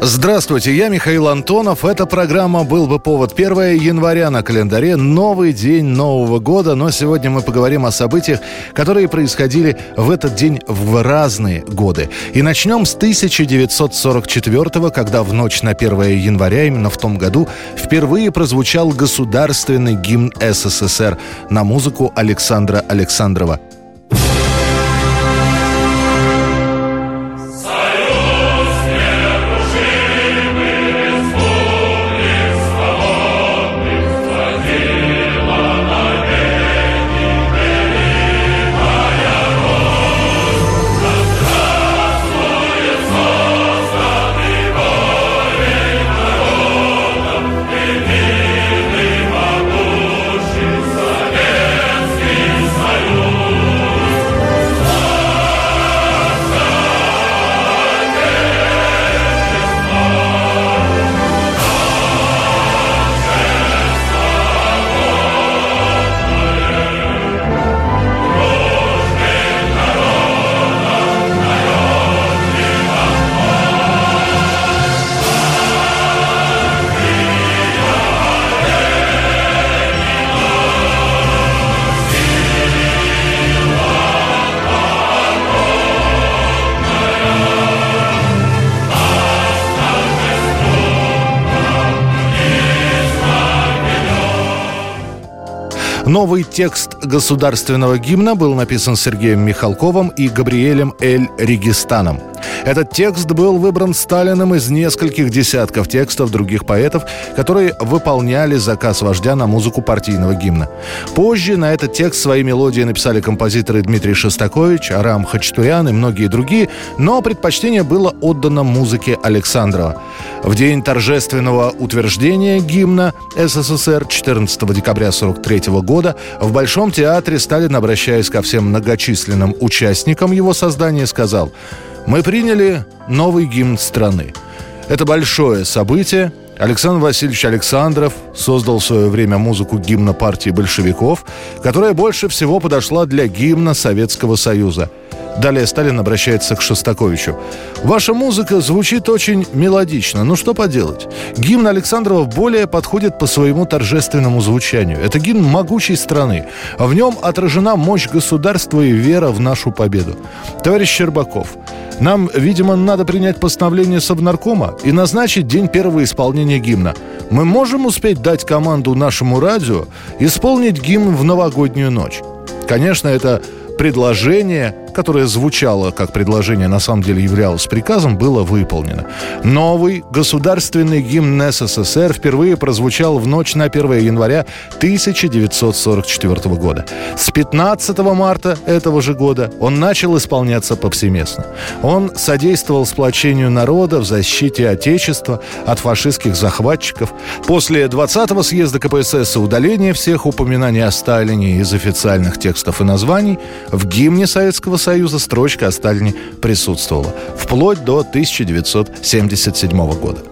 Здравствуйте, я Михаил Антонов. Эта программа «Был бы повод» 1 января на календаре. Новый день Нового года. Но сегодня мы поговорим о событиях, которые происходили в этот день в разные годы. И начнем с 1944 когда в ночь на 1 января, именно в том году, впервые прозвучал государственный гимн СССР на музыку Александра Александрова. Новый текст государственного гимна был написан Сергеем Михалковым и Габриэлем Эль Регистаном. Этот текст был выбран Сталиным из нескольких десятков текстов других поэтов, которые выполняли заказ вождя на музыку партийного гимна. Позже на этот текст свои мелодии написали композиторы Дмитрий Шостакович, Арам Хачтуян и многие другие, но предпочтение было отдано музыке Александрова. В день торжественного утверждения гимна СССР 14 декабря 1943 года в Большом театре Сталин, обращаясь ко всем многочисленным участникам его создания, сказал «Мы приняли новый гимн страны. Это большое событие, Александр Васильевич Александров создал в свое время музыку гимна партии большевиков, которая больше всего подошла для гимна Советского Союза. Далее Сталин обращается к Шостаковичу. «Ваша музыка звучит очень мелодично. Ну что поделать? Гимн Александрова более подходит по своему торжественному звучанию. Это гимн могучей страны. В нем отражена мощь государства и вера в нашу победу. Товарищ Щербаков, нам, видимо, надо принять постановление Совнаркома и назначить день первого исполнения гимна. Мы можем успеть дать команду нашему радио исполнить гимн в новогоднюю ночь. Конечно, это предложение которое звучало как предложение, на самом деле являлось приказом, было выполнено. Новый государственный гимн СССР впервые прозвучал в ночь на 1 января 1944 года. С 15 марта этого же года он начал исполняться повсеместно. Он содействовал сплочению народа в защите Отечества от фашистских захватчиков. После 20-го съезда КПСС и удаления всех упоминаний о Сталине из официальных текстов и названий в гимне Советского Союза Союза строчка о Сталине присутствовала. Вплоть до 1977 года.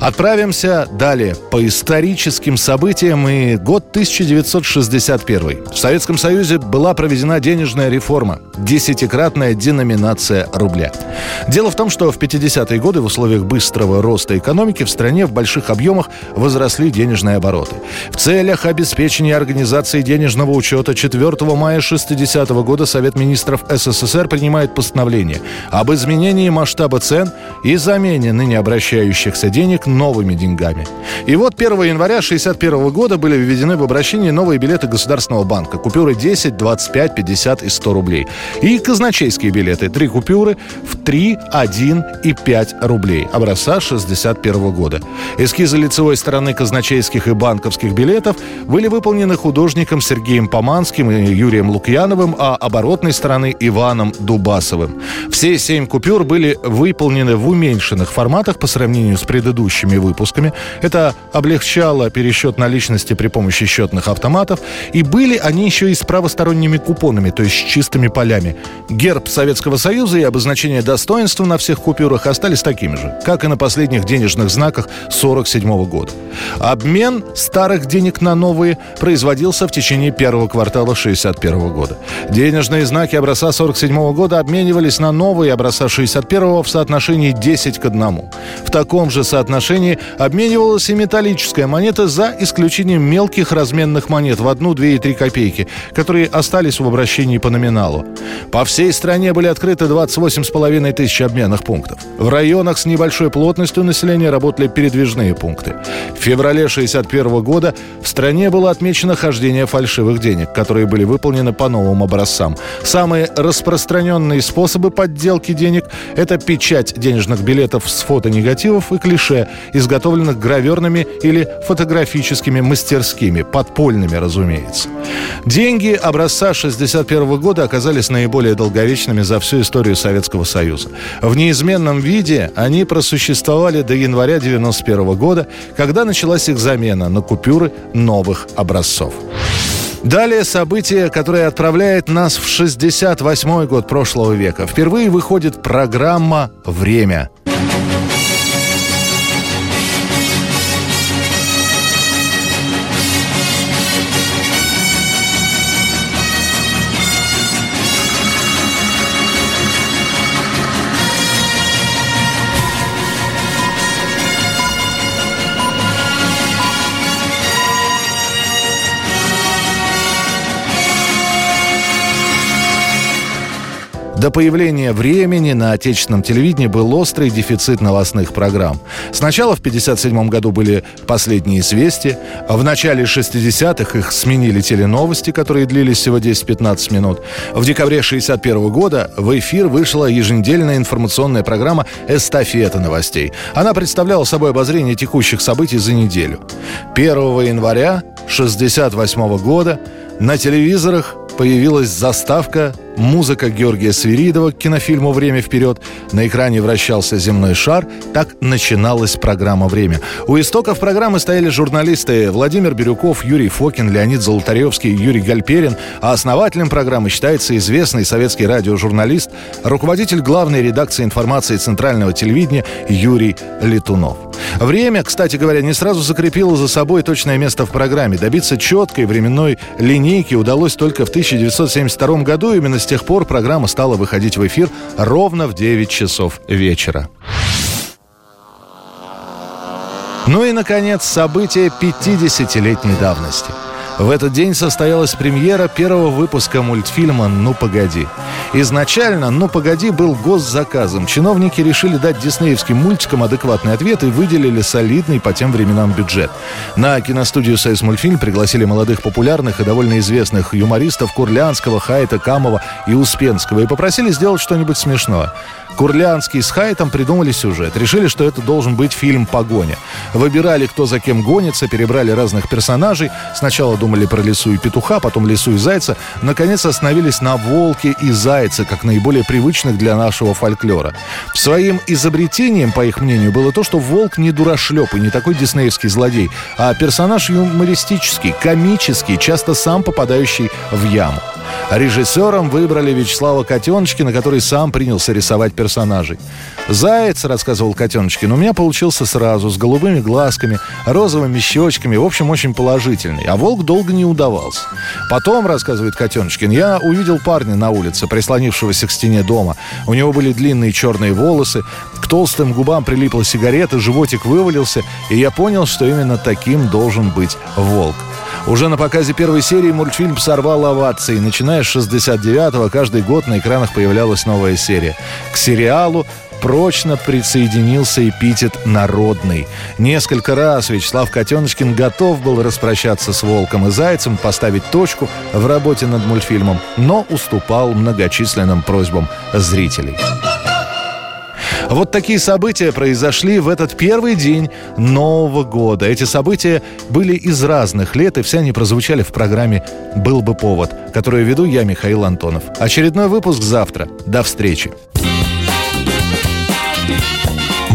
Отправимся далее по историческим событиям и год 1961. В Советском Союзе была проведена денежная реформа, десятикратная деноминация рубля. Дело в том, что в 50-е годы в условиях быстрого роста экономики в стране в больших объемах возросли денежные обороты. В целях обеспечения организации денежного учета 4 мая 60 -го года Совет министров СССР принимает постановление об изменении масштаба цен и замене ныне обращающихся денег новыми деньгами. И вот 1 января 1961 года были введены в обращение новые билеты Государственного банка. Купюры 10, 25, 50 и 100 рублей. И казначейские билеты. Три купюры в 3, 1 и 5 рублей. Образца 61 года. Эскизы лицевой стороны казначейских и банковских билетов были выполнены художником Сергеем Поманским и Юрием Лукьяновым, а оборотной стороны Иваном Дубасовым. Все семь купюр были выполнены в уменьшенных форматах по сравнению с предыдущими предыдущими выпусками. Это облегчало пересчет наличности при помощи счетных автоматов. И были они еще и с правосторонними купонами, то есть с чистыми полями. Герб Советского Союза и обозначение достоинства на всех купюрах остались такими же, как и на последних денежных знаках 1947 года. Обмен старых денег на новые производился в течение первого квартала 1961 года. Денежные знаки образца 1947 года обменивались на новые образца 1961 в соотношении 10 к 1. В таком же соотношении обменивалась и металлическая монета за исключением мелких разменных монет в 1, 2 и 3 копейки, которые остались в обращении по номиналу. По всей стране были открыты 28,5 тысяч обменных пунктов. В районах с небольшой плотностью населения работали передвижные пункты. В феврале 1961 года в стране было отмечено хождение фальшивых денег, которые были выполнены по новым образцам. Самые распространенные способы подделки денег – это печать денежных билетов с фотонегативов и клише, изготовленных граверными или фотографическими мастерскими, подпольными, разумеется. Деньги образца 61 года оказались наиболее долговечными за всю историю Советского Союза. В неизменном виде они просуществовали до января 91 года, когда началась их замена на купюры новых образцов. Далее событие, которое отправляет нас в 68 год прошлого века. Впервые выходит программа «Время». До появления времени на отечественном телевидении был острый дефицит новостных программ. Сначала в 1957 году были «Последние известия», а в начале 60-х их сменили теленовости, которые длились всего 10-15 минут. В декабре 1961 года в эфир вышла еженедельная информационная программа «Эстафета новостей». Она представляла собой обозрение текущих событий за неделю. 1 января 1968 года на телевизорах появилась заставка Музыка Георгия Свиридова к кинофильму «Время вперед». На экране вращался земной шар. Так начиналась программа «Время». У истоков программы стояли журналисты Владимир Бирюков, Юрий Фокин, Леонид Золотаревский, Юрий Гальперин. А основателем программы считается известный советский радиожурналист, руководитель главной редакции информации Центрального телевидения Юрий Летунов. Время, кстати говоря, не сразу закрепило за собой точное место в программе. Добиться четкой временной линейки удалось только в 1972 году. Именно с тех пор программа стала выходить в эфир ровно в 9 часов вечера. Ну и, наконец, события 50-летней давности – в этот день состоялась премьера первого выпуска мультфильма «Ну, погоди». Изначально «Ну, погоди» был госзаказом. Чиновники решили дать диснеевским мультикам адекватный ответ и выделили солидный по тем временам бюджет. На киностудию «Союз мультфильм» пригласили молодых популярных и довольно известных юмористов Курлянского, Хайта, Камова и Успенского и попросили сделать что-нибудь смешное. Курлянский с Хайтом придумали сюжет. Решили, что это должен быть фильм «Погоня». Выбирали, кто за кем гонится, перебрали разных персонажей. Сначала думали про лису и петуха, потом лису и зайца. Наконец остановились на волке и зайце, как наиболее привычных для нашего фольклора. Своим изобретением, по их мнению, было то, что волк не дурашлеп и не такой диснеевский злодей, а персонаж юмористический, комический, часто сам попадающий в яму. Режиссером выбрали Вячеслава Котеночкина, который сам принялся рисовать персонажей. «Заяц», — рассказывал Котеночкин, — «у меня получился сразу, с голубыми глазками, розовыми щечками, в общем, очень положительный. А волк долго не удавался. Потом, — рассказывает Котеночкин, — я увидел парня на улице, прислонившегося к стене дома. У него были длинные черные волосы, к толстым губам прилипла сигарета, животик вывалился, и я понял, что именно таким должен быть волк. Уже на показе первой серии мультфильм сорвал овации. Начиная с 69-го каждый год на экранах появлялась новая серия. К сериалу прочно присоединился эпитет «народный». Несколько раз Вячеслав Котеночкин готов был распрощаться с «Волком» и «Зайцем», поставить точку в работе над мультфильмом, но уступал многочисленным просьбам зрителей. Вот такие события произошли в этот первый день Нового года. Эти события были из разных лет, и все они прозвучали в программе «Был бы повод», которую веду я, Михаил Антонов. Очередной выпуск завтра. До встречи.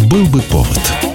«Был бы повод»